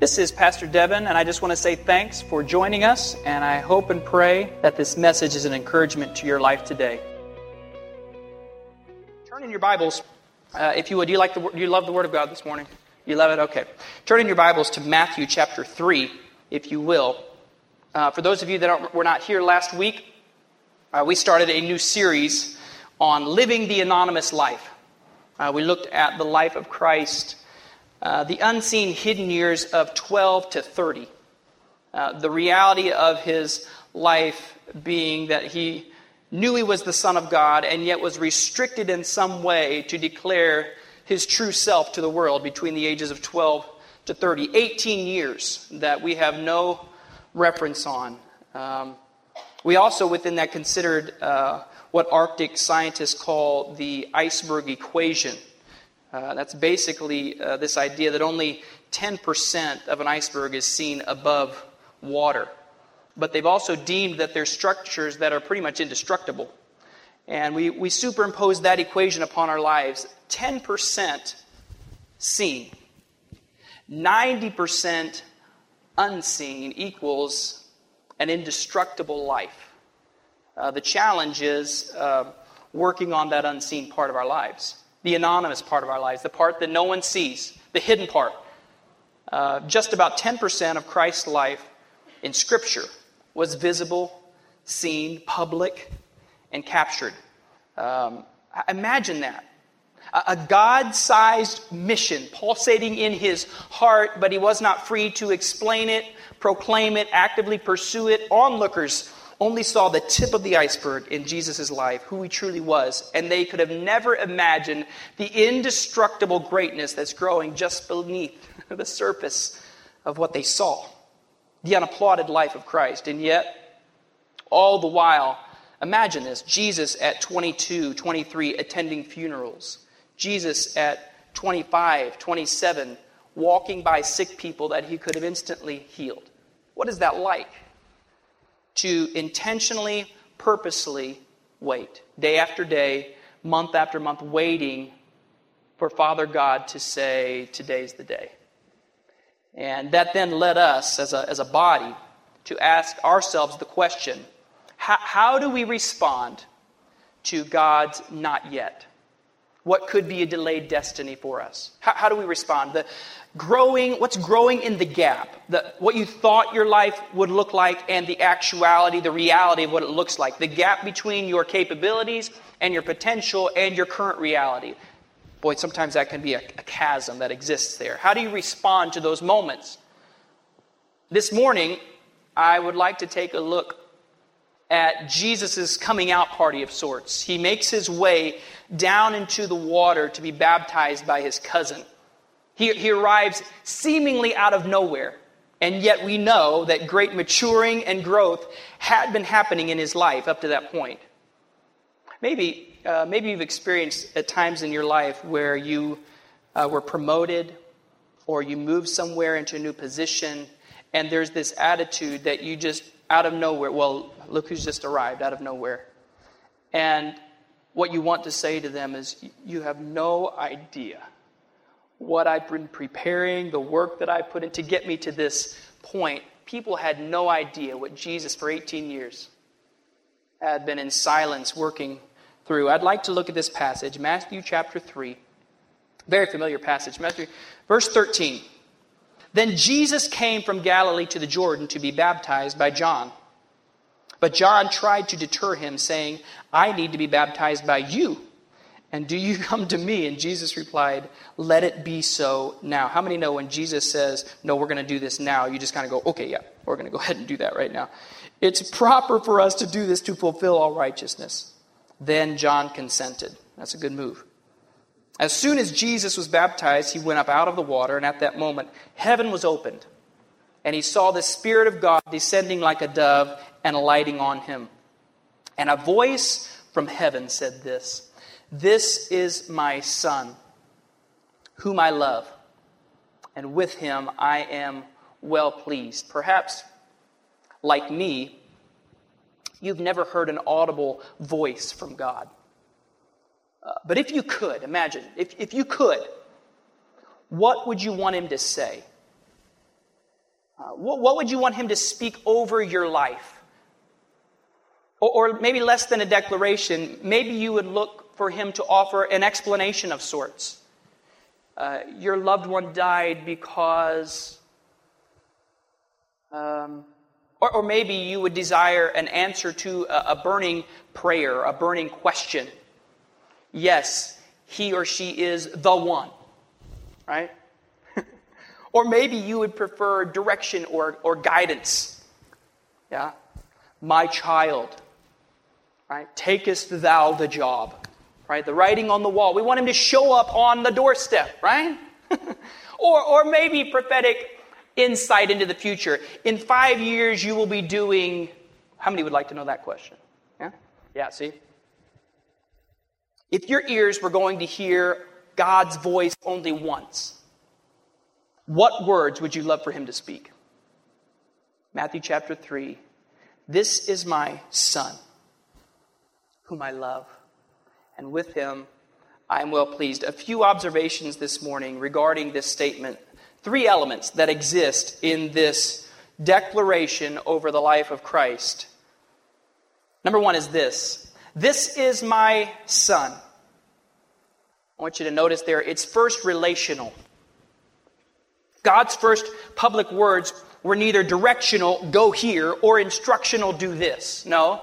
This is Pastor Devin, and I just want to say thanks for joining us, and I hope and pray that this message is an encouragement to your life today. Turn in your Bibles, uh, if you would. Do you like the do you love the Word of God this morning? You love it? Okay. Turn in your Bibles to Matthew chapter three, if you will. Uh, for those of you that were not here last week, uh, we started a new series on living the anonymous life. Uh, we looked at the life of Christ uh, the unseen hidden years of 12 to 30. Uh, the reality of his life being that he knew he was the Son of God and yet was restricted in some way to declare his true self to the world between the ages of 12 to 30. 18 years that we have no reference on. Um, we also, within that, considered uh, what Arctic scientists call the iceberg equation. Uh, that's basically uh, this idea that only 10% of an iceberg is seen above water. But they've also deemed that there's structures that are pretty much indestructible. And we, we superimpose that equation upon our lives 10% seen, 90% unseen equals an indestructible life. Uh, the challenge is uh, working on that unseen part of our lives the anonymous part of our lives, the part that no one sees, the hidden part. Uh, just about 10% of Christ's life in Scripture was visible, seen, public, and captured. Um, imagine that. A, a God sized mission pulsating in his heart, but he was not free to explain it, proclaim it, actively pursue it. Onlookers only saw the tip of the iceberg in Jesus' life, who he truly was, and they could have never imagined the indestructible greatness that's growing just beneath the surface of what they saw the unapplauded life of Christ. And yet, all the while, imagine this Jesus at 22, 23, attending funerals, Jesus at 25, 27, walking by sick people that he could have instantly healed. What is that like? To intentionally, purposely wait, day after day, month after month, waiting for Father God to say, Today's the day. And that then led us as a, as a body to ask ourselves the question how, how do we respond to God's not yet? What could be a delayed destiny for us? How, how do we respond? The, growing, what's growing in the gap, the, what you thought your life would look like and the actuality, the reality of what it looks like, the gap between your capabilities and your potential and your current reality. Boy, sometimes that can be a, a chasm that exists there. How do you respond to those moments? This morning, I would like to take a look at Jesus' coming out party of sorts. He makes his way down into the water to be baptized by his cousin. He, he arrives seemingly out of nowhere. And yet we know that great maturing and growth had been happening in his life up to that point. Maybe, uh, maybe you've experienced at times in your life where you uh, were promoted or you moved somewhere into a new position, and there's this attitude that you just, out of nowhere, well, look who's just arrived out of nowhere. And what you want to say to them is, you have no idea what I've been preparing, the work that I put in to get me to this point, people had no idea what Jesus for 18 years had been in silence working through. I'd like to look at this passage, Matthew chapter 3. Very familiar passage. Matthew, verse 13. Then Jesus came from Galilee to the Jordan to be baptized by John. But John tried to deter him, saying, I need to be baptized by you and do you come to me? And Jesus replied, Let it be so now. How many know when Jesus says, No, we're going to do this now, you just kind of go, Okay, yeah, we're going to go ahead and do that right now. It's proper for us to do this to fulfill all righteousness. Then John consented. That's a good move. As soon as Jesus was baptized, he went up out of the water, and at that moment, heaven was opened. And he saw the Spirit of God descending like a dove and alighting on him. And a voice from heaven said this. This is my Son, whom I love, and with him I am well pleased. Perhaps, like me, you've never heard an audible voice from God. Uh, but if you could, imagine, if, if you could, what would you want him to say? Uh, what, what, would you want him to speak over your life? Or, or maybe less than a declaration, maybe you would look for him to offer an explanation of sorts. Uh, your loved one died because. Um, or, or, maybe you would desire an answer to a, a burning prayer, a burning question. Yes, he or she is the one, right? or maybe you would prefer direction or, or guidance. Yeah? My child, right? Takest thou the job, right? The writing on the wall. We want him to show up on the doorstep, right? or, or maybe prophetic insight into the future. In five years, you will be doing. How many would like to know that question? Yeah? Yeah, see? If your ears were going to hear God's voice only once, what words would you love for him to speak? Matthew chapter 3 This is my son, whom I love, and with him I am well pleased. A few observations this morning regarding this statement. Three elements that exist in this declaration over the life of Christ. Number one is this This is my son. I want you to notice there, it's first relational. God's first public words were neither directional, go here, or instructional, do this. No.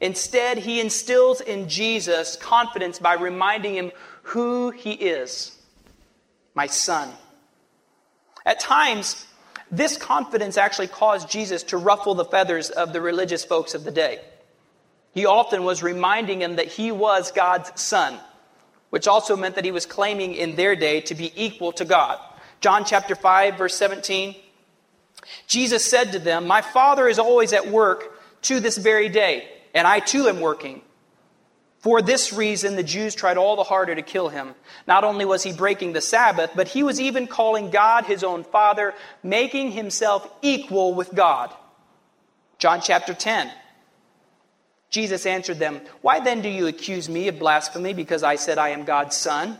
Instead, he instills in Jesus confidence by reminding him who he is my son. At times, this confidence actually caused Jesus to ruffle the feathers of the religious folks of the day. He often was reminding them that he was God's son which also meant that he was claiming in their day to be equal to God. John chapter 5, verse 17. Jesus said to them, My Father is always at work to this very day, and I too am working. For this reason, the Jews tried all the harder to kill him. Not only was he breaking the Sabbath, but he was even calling God his own Father, making himself equal with God. John chapter 10. Jesus answered them, Why then do you accuse me of blasphemy because I said I am God's Son?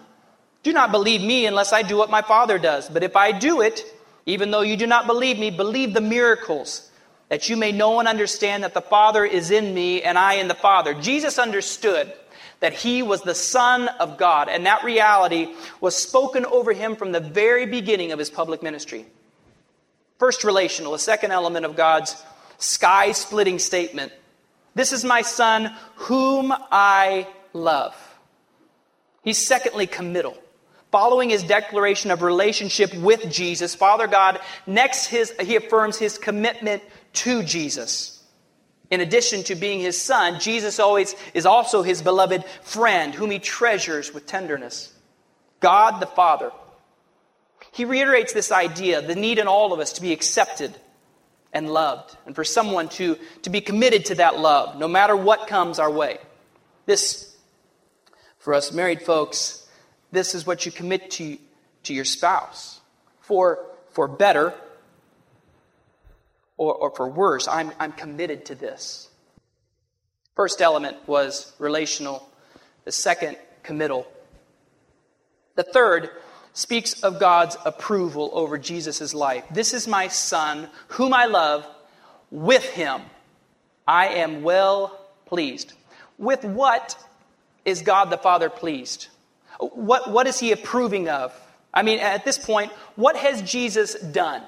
Do not believe me unless I do what my Father does. But if I do it, even though you do not believe me, believe the miracles, that you may know and understand that the Father is in me and I in the Father. Jesus understood that he was the Son of God, and that reality was spoken over him from the very beginning of his public ministry. First, relational, a second element of God's sky splitting statement this is my son whom I love. He's secondly committal. Following his declaration of relationship with Jesus, Father God next his, he affirms his commitment to Jesus. In addition to being his son, Jesus always is also his beloved friend whom he treasures with tenderness. God the Father. He reiterates this idea, the need in all of us to be accepted and loved, and for someone to, to be committed to that love, no matter what comes our way. This, for us married folks, this is what you commit to, to your spouse. For, for better or, or for worse, I'm, I'm committed to this. First element was relational, the second, committal. The third speaks of God's approval over Jesus' life. This is my son, whom I love. With him I am well pleased. With what is God the Father pleased? What, what is he approving of? I mean, at this point, what has Jesus done?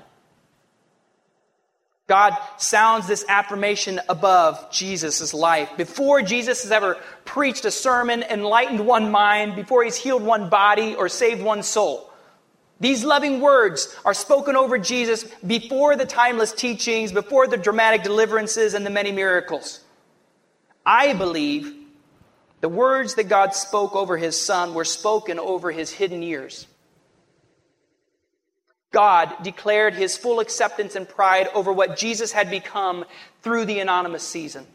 God sounds this affirmation above Jesus' life. Before Jesus has ever preached a sermon, enlightened one mind, before he's healed one body or saved one soul. These loving words are spoken over Jesus before the timeless teachings, before the dramatic deliverances and the many miracles. I believe the words that God spoke over his son were spoken over his hidden years. God declared his full acceptance and pride over what Jesus had become through the anonymous season.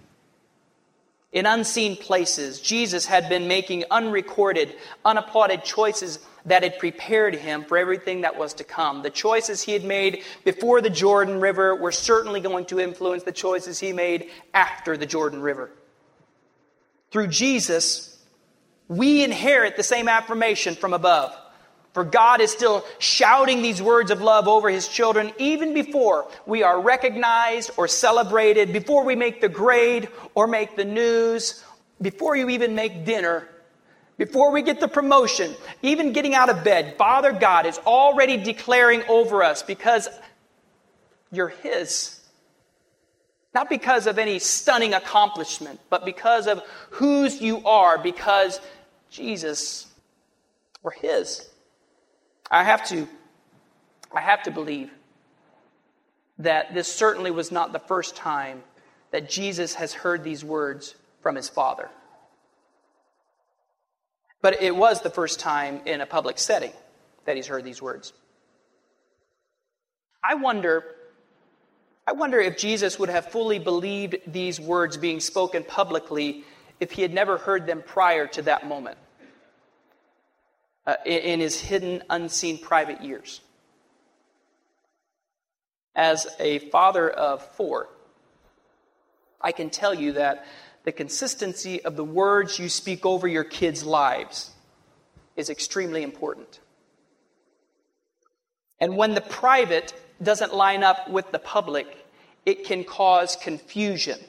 In unseen places, Jesus had been making unrecorded, unapplauded choices that had prepared him for everything that was to come. The choices he had made before the Jordan River were certainly going to influence the choices he made after the Jordan River. Through Jesus, we inherit the same affirmation from above. For God is still shouting these words of love over his children even before we are recognized or celebrated, before we make the grade or make the news, before you even make dinner, before we get the promotion, even getting out of bed. Father God is already declaring over us because you're his. Not because of any stunning accomplishment, but because of whose you are, because Jesus, we're his. I have to, I have to believe that this certainly was not the first time that Jesus has heard these words from his Father. But it was the first time in a public setting that he's heard these words. I wonder, I wonder if Jesus would have fully believed these words being spoken publicly if he had never heard them prior to that moment uh, in his hidden, unseen private years. As a father of four, I can tell you that the consistency of the words you speak over your kids' lives is extremely important. And when the private doesn't line up with the public, it can cause confusion,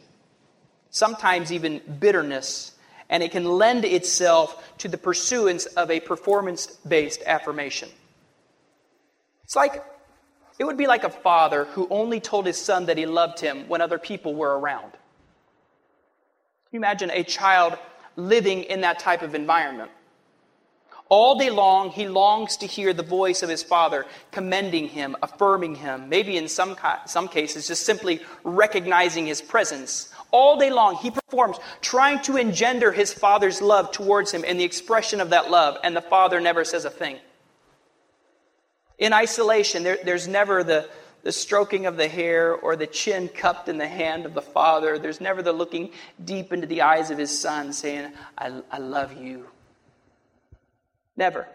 sometimes even bitterness and it can lend itself to the pursuance of a performance based affirmation. It's like, it would be like a father who only told his son that he loved him when other people were around. Can you imagine a child living in that type of environment? All day long, he longs to hear the voice of his father commending him, affirming him, maybe in some, some cases, just simply recognizing his presence. All day long, he performs trying to engender his father's love towards him and the expression of that love, and the father never says a thing. In isolation, there, there's never the, the stroking of the hair or the chin cupped in the hand of the father. There's never the looking deep into the eyes of his son saying, I, I love you. Never.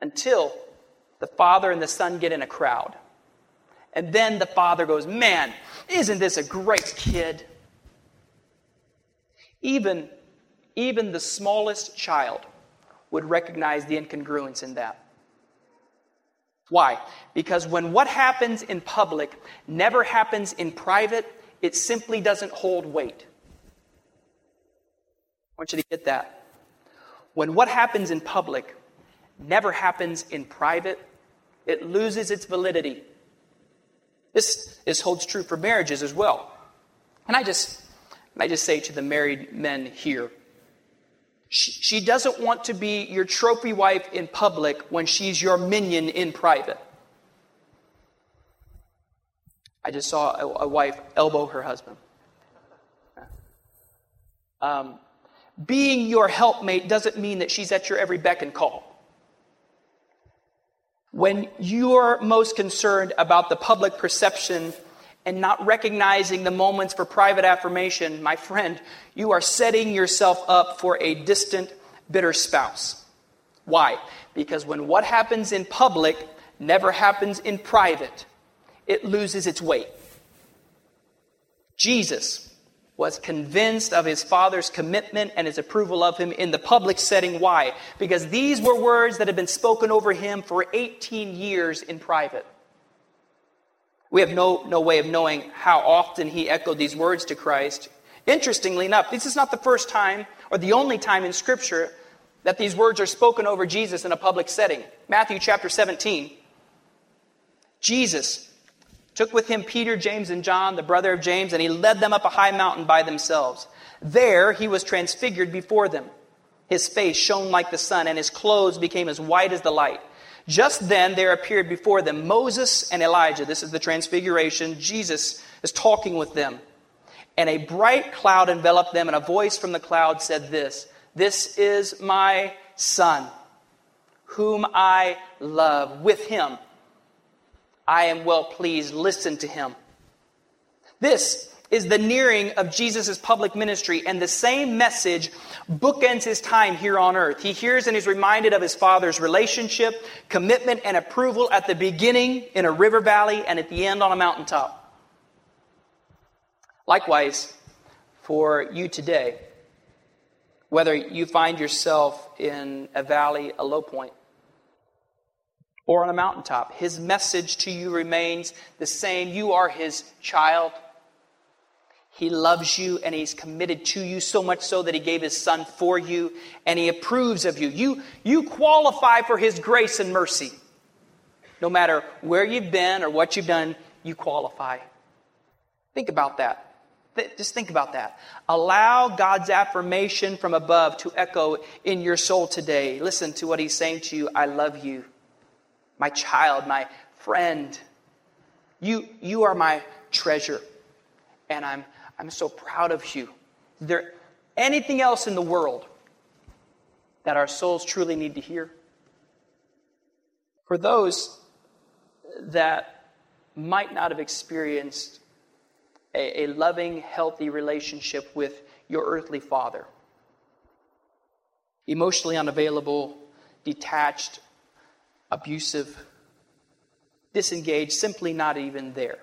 Until the father and the son get in a crowd. And then the father goes, Man, isn't this a great kid? Even, even the smallest child would recognize the incongruence in that. Why? Because when what happens in public never happens in private, it simply doesn't hold weight. I want you to get that when what happens in public never happens in private, it loses its validity. This, this holds true for marriages as well. And I just, I just say to the married men here, she, she doesn't want to be your trophy wife in public when she's your minion in private. I just saw a, a wife elbow her husband. Um, being your helpmate doesn't mean that she's at your every beck and call. When you're most concerned about the public perception and not recognizing the moments for private affirmation, my friend, you are setting yourself up for a distant, bitter spouse. Why? Because when what happens in public never happens in private, it loses its weight. Jesus was convinced of his father's commitment and his approval of him in the public setting. Why? Because these were words that had been spoken over him for 18 years in private. We have no, no way of knowing how often he echoed these words to Christ. Interestingly enough, this is not the first time or the only time in Scripture that these words are spoken over Jesus in a public setting. Matthew chapter 17. Jesus took with him Peter, James, and John, the brother of James, and he led them up a high mountain by themselves. There he was transfigured before them. His face shone like the sun, and his clothes became as white as the light. Just then there appeared before them Moses and Elijah. This is the transfiguration. Jesus is talking with them. And a bright cloud enveloped them, and a voice from the cloud said this This is my son, whom I love. With him I am well pleased. Listen to him. This is the nearing of Jesus' public ministry, and the same message bookends his time here on earth. He hears and is reminded of his father's relationship, commitment, and approval at the beginning in a river valley and at the end on a mountaintop. Likewise, for you today, whether you find yourself in a valley, a low point, or on a mountaintop. His message to you remains the same. You are his child. He loves you and he's committed to you so much so that he gave his son for you and he approves of you. You, you qualify for his grace and mercy. No matter where you've been or what you've done, you qualify. Think about that. Just think about that. Allow God's affirmation from above to echo in your soul today. Listen to what he's saying to you I love you my child, my friend. You, you are my treasure, and I'm, I'm so proud of you. Is there anything else in the world that our souls truly need to hear? For those that might not have experienced a, a loving, healthy relationship with your earthly father, emotionally unavailable, detached, abusive, disengaged, simply not even there.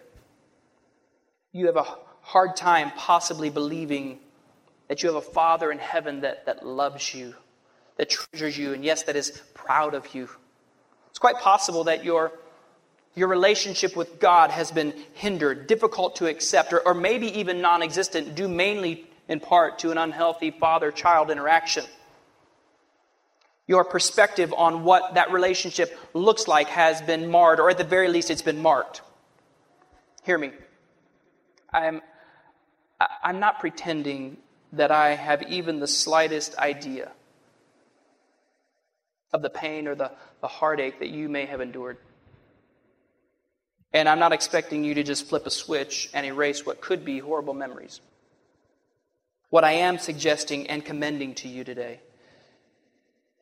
You have a hard time possibly believing that you have a Father in heaven that, that loves you, that treasures you, and yes, that is proud of you. It's quite possible that your, your relationship with God has been hindered, difficult to accept, or, or maybe even non existent, due mainly in part to an unhealthy father child interaction. Your perspective on what that relationship looks like has been marred, or at the very least, it's been marked. Hear me. I'm, I'm not pretending that I have even the slightest idea of the pain or the, the heartache that you may have endured. And I'm not expecting you to just flip a switch and erase what could be horrible memories. What I am suggesting and commending to you today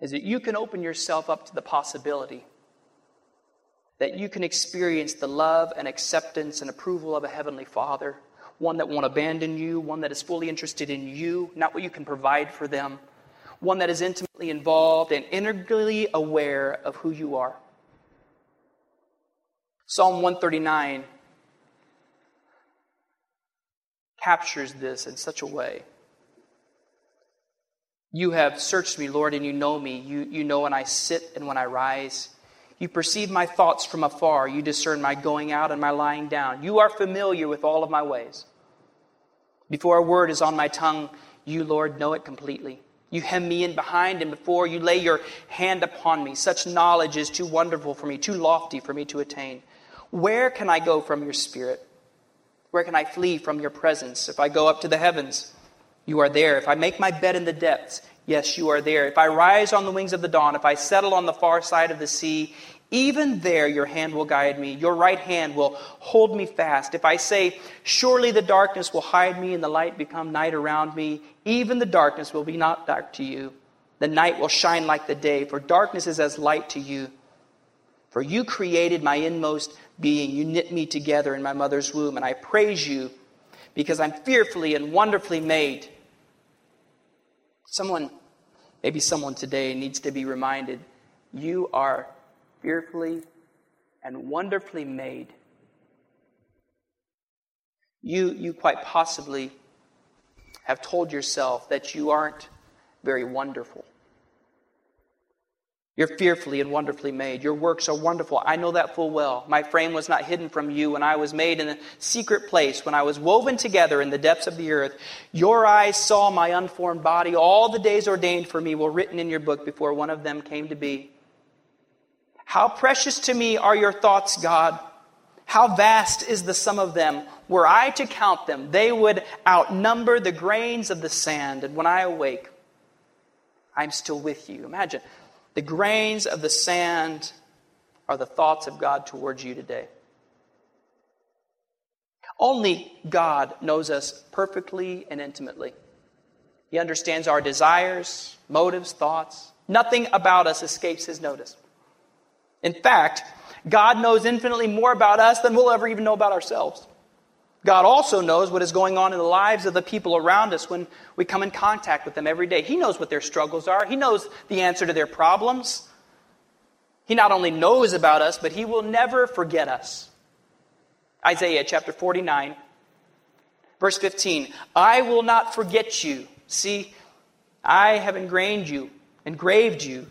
is that you can open yourself up to the possibility that you can experience the love and acceptance and approval of a Heavenly Father, one that won't abandon you, one that is fully interested in you, not what you can provide for them, one that is intimately involved and integrally aware of who you are. Psalm 139 captures this in such a way. You have searched me, Lord, and you know me. You, you know when I sit and when I rise. You perceive my thoughts from afar. You discern my going out and my lying down. You are familiar with all of my ways. Before a word is on my tongue, you, Lord, know it completely. You hem me in behind and before you lay your hand upon me. Such knowledge is too wonderful for me, too lofty for me to attain. Where can I go from your spirit? Where can I flee from your presence? If I go up to the heavens, you are there. If I make my bed in the depths, yes, you are there. If I rise on the wings of the dawn, if I settle on the far side of the sea, even there your hand will guide me. Your right hand will hold me fast. If I say, Surely the darkness will hide me and the light become night around me, even the darkness will be not dark to you. The night will shine like the day, for darkness is as light to you. For you created my inmost being. You knit me together in my mother's womb, and I praise you because I'm fearfully and wonderfully made. Someone, maybe someone today needs to be reminded you are fearfully and wonderfully made. You, you quite possibly have told yourself that you aren't very wonderful. You're fearfully and wonderfully made. Your works are wonderful. I know that full well. My frame was not hidden from you when I was made in a secret place, when I was woven together in the depths of the earth. Your eyes saw my unformed body. All the days ordained for me were written in your book before one of them came to be. How precious to me are your thoughts, God. How vast is the sum of them. Were I to count them, they would outnumber the grains of the sand. And when I awake, I'm still with you. Imagine the grains of the sand are the thoughts of God towards you today. Only God knows us perfectly and intimately. He understands our desires, motives, thoughts. Nothing about us escapes His notice. In fact, God knows infinitely more about us than we'll ever even know about ourselves. God also knows what is going on in the lives of the people around us when we come in contact with them every day. He knows what their struggles are, He knows the answer to their problems. He not only knows about us, but He will never forget us. Isaiah chapter 49, verse 15 I will not forget you. See, I have engraved you, engraved you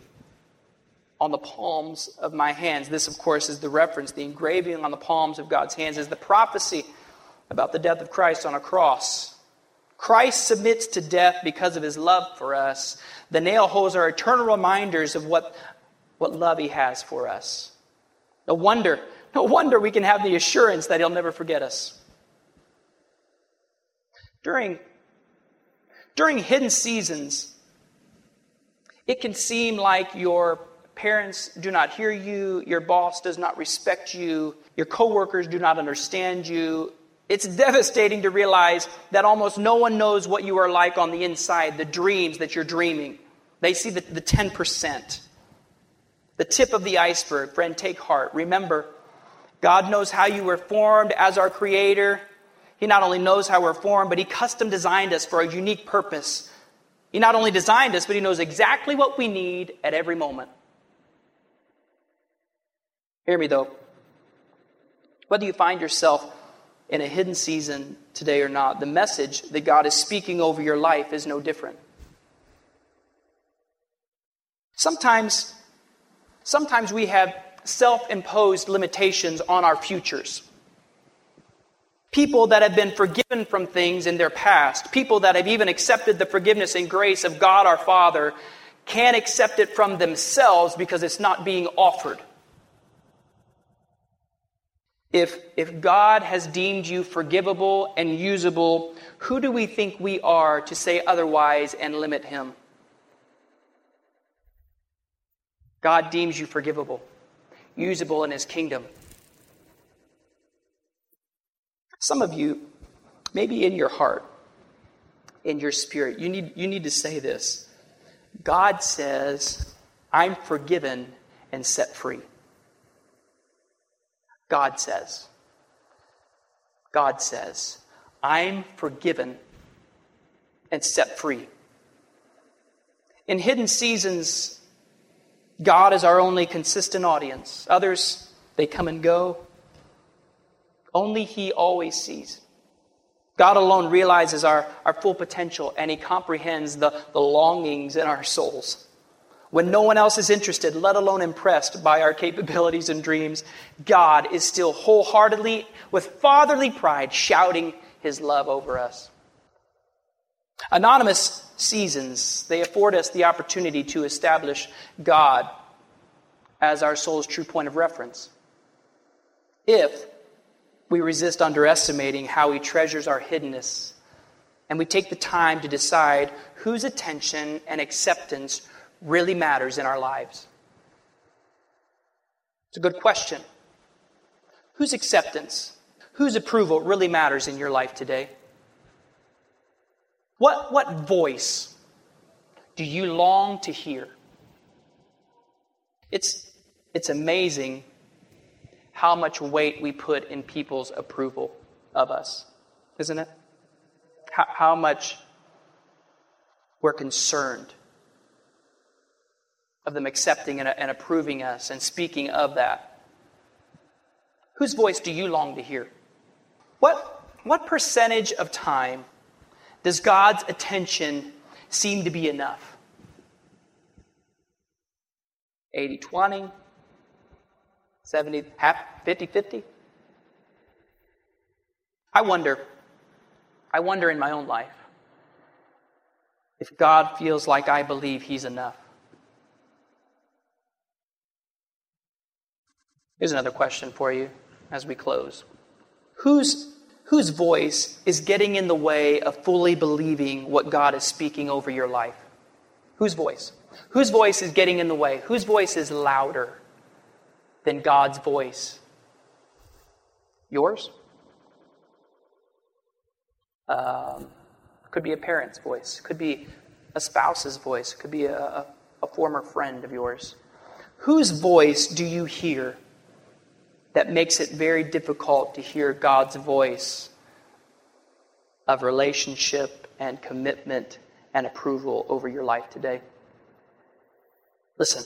on the palms of my hands. This, of course, is the reference. The engraving on the palms of God's hands is the prophecy about the death of Christ on a cross. Christ submits to death because of his love for us. The nail holes are eternal reminders of what, what love he has for us. No wonder, no wonder we can have the assurance that he'll never forget us. During, during hidden seasons, it can seem like your parents do not hear you, your boss does not respect you, your coworkers do not understand you. It's devastating to realize that almost no one knows what you are like on the inside, the dreams that you're dreaming. They see the, the 10%, the tip of the iceberg. Friend, take heart. Remember, God knows how you were formed as our Creator. He not only knows how we're formed, but He custom designed us for a unique purpose. He not only designed us, but He knows exactly what we need at every moment. Hear me though. Whether you find yourself in a hidden season today or not, the message that God is speaking over your life is no different. Sometimes, sometimes we have self imposed limitations on our futures. People that have been forgiven from things in their past, people that have even accepted the forgiveness and grace of God our Father, can't accept it from themselves because it's not being offered. If, if God has deemed you forgivable and usable, who do we think we are to say otherwise and limit Him? God deems you forgivable, usable in His kingdom. Some of you, maybe in your heart, in your spirit, you need, you need to say this God says, I'm forgiven and set free. God says. God says, I'm forgiven and set free. In hidden seasons, God is our only consistent audience. Others, they come and go. Only He always sees. God alone realizes our, our full potential and He comprehends the, the longings in our souls when no one else is interested, let alone impressed by our capabilities and dreams, God is still wholeheartedly, with fatherly pride, shouting his love over us. Anonymous seasons, they afford us the opportunity to establish God as our soul's true point of reference. If we resist underestimating how he treasures our hiddenness, and we take the time to decide whose attention and acceptance really matters in our lives? It's a good question. Whose acceptance, whose approval really matters in your life today? What, what voice do you long to hear? It's, it's amazing how much weight we put in people's approval of us, isn't it? How, how much we're concerned of them accepting and, and approving us and speaking of that. Whose voice do you long to hear? What, what percentage of time does God's attention seem to be enough? 80 20, 70, half, 50 50? I wonder, I wonder in my own life if God feels like I believe He's enough. Here's another question for you as we close. Whose, whose voice is getting in the way of fully believing what God is speaking over your life? Whose voice? Whose voice is getting in the way? Whose voice is louder than God's voice? Yours? Um, could be a parent's voice, could be a spouse's voice, could be a, a, a former friend of yours. Whose voice do you hear that makes it very difficult to hear God's voice of relationship and commitment and approval over your life today. Listen,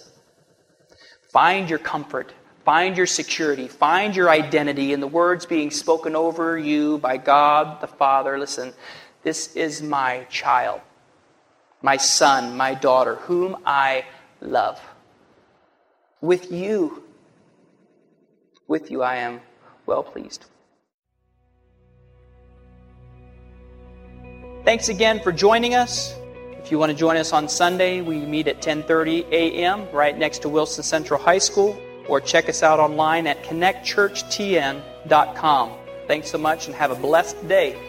find your comfort, find your security, find your identity in the words being spoken over you by God the Father. Listen, this is my child, my son, my daughter, whom I love. with you. With you I am well pleased. Thanks again for joining us. If you want to join us on Sunday, we meet at 10:30 a.m. right next to Wilson Central High School or check us out online at connectchurchtn.com. Thanks so much and have a blessed day.